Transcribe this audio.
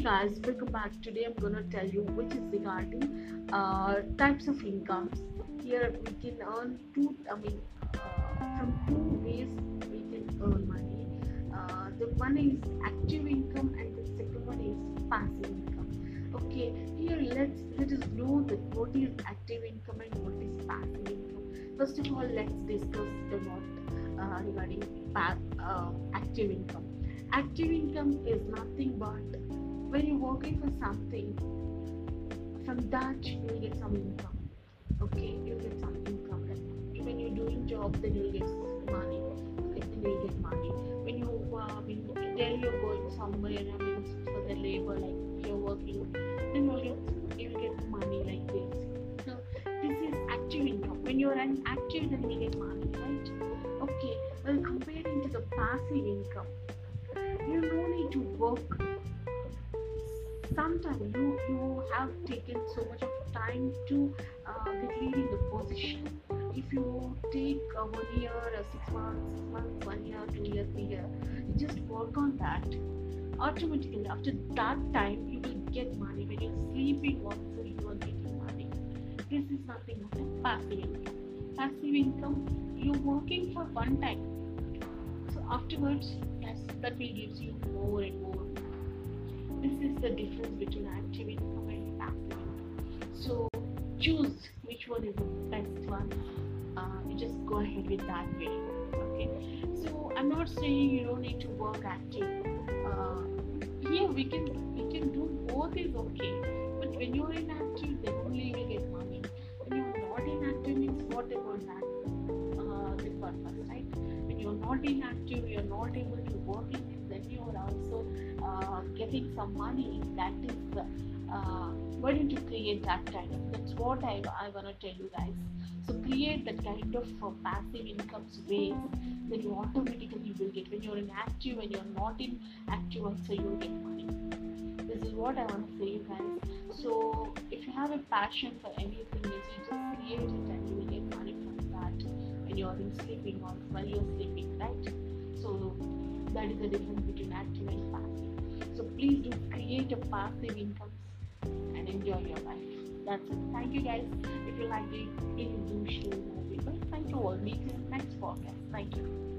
guys, welcome back. Today I'm gonna tell you which is regarding uh, types of incomes. Here we can earn two. I mean, uh, from two ways we can earn money. Uh, the one is active income and the second one is passive income. Okay, here let's let us know that what is active income and what is passive income. First of all, let's discuss about uh, regarding pa- uh, active income. Active income is nothing but when you're working for something, from that you will get some income. Okay, you'll get some income. When you're doing job, then you'll get money. Then you'll get money. When you uh, when then you're going somewhere, I mean for the labor, like you're working, then you'll get you'll get money like this. So this is active income. When you're an active, then you get money, right? Okay. Well, comparing to the passive income, you no need to work sometimes you you have taken so much of time to uh, get leading the position. If you take uh, one year or six months six months one year two year three year you just work on that. Automatically after that time you will get money. When you're sleeping also you are getting money. This is nothing but a passive income. Passive income you're working for one time. So afterwards yes that will gives you more and more this is the difference between active income and passive income. So choose which one is the best one. Uh, you just go ahead with that way. Okay. So I'm not saying you don't need to work active. Uh, here we can we can do both is okay. But when you're inactive, then only you get money. When you're not inactive means what about that? Uh, the purpose, right? When you're not inactive, you're not able to work in getting some money that is uh, why don't you create that kind of that's what i, I want to tell you guys. So create that kind of uh, passive incomes ways that you automatically will get when you're in active when you're not in active also you'll get money. This is what i want to say you guys. So if you have a passion for anything you just create it and you will get money from that when you're in sleeping or while you're sleeping right? So that is the difference between active and passive. so please do create a passive income and enjoy your life. That's it. Thank you guys. If you like it, please do share with people. Thank you all. Meet you in the next podcast. Thank you.